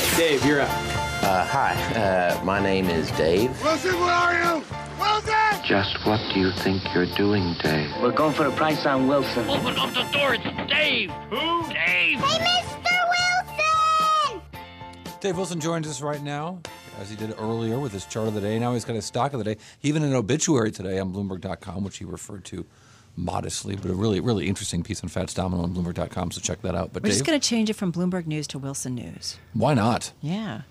right, Dave, you're up. Uh, hi, uh, my name is Dave. Wilson, where are you? Wilson! Just what do you think you're doing, Dave? We're going for a price on Wilson. Open up the door. It's Dave. Who? Dave. Hey, Mr. Wilson! Dave Wilson joins us right now, as he did earlier with his chart of the day. Now he's got his stock of the day. Even an obituary today on Bloomberg.com, which he referred to modestly, but a really, really interesting piece on Fats Domino on Bloomberg.com. So check that out. But We're Dave, just going to change it from Bloomberg News to Wilson News. why not? Yeah.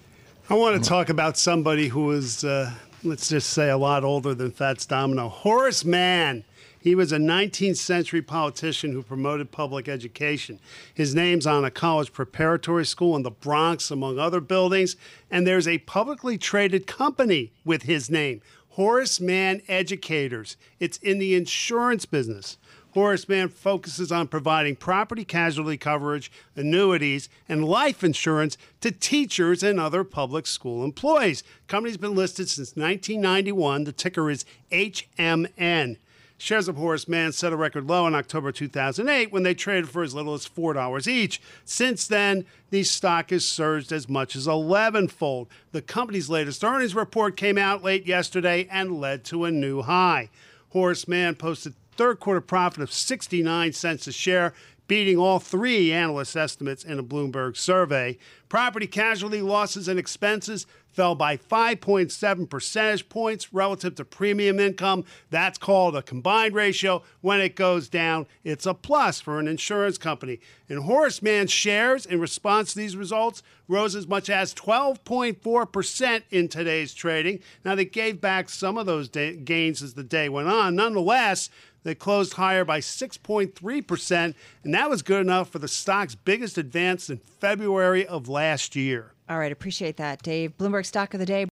I want to talk about somebody who is, uh, let's just say, a lot older than Fats Domino. Horace Mann. He was a 19th century politician who promoted public education. His name's on a college preparatory school in the Bronx, among other buildings, and there's a publicly traded company with his name, Horace Mann Educators. It's in the insurance business. Horace Mann focuses on providing property casualty coverage, annuities, and life insurance to teachers and other public school employees. Company's been listed since 1991. The ticker is HMN. Shares of Horace Mann set a record low in October 2008 when they traded for as little as $4 each. Since then, the stock has surged as much as 11 fold. The company's latest earnings report came out late yesterday and led to a new high. Horace Mann posted third quarter profit of 69 cents a share, beating all three analyst estimates in a Bloomberg survey. Property casualty losses and expenses fell by 5.7 percentage points relative to premium income. That's called a combined ratio. When it goes down, it's a plus for an insurance company. And Horace Mann's shares, in response to these results, rose as much as 12.4% in today's trading. Now, they gave back some of those gains as the day went on. Nonetheless, they closed higher by 6.3%, and that was good enough for the stock's biggest advance in February of last year. All right. Appreciate that, Dave. Bloomberg stock of the day.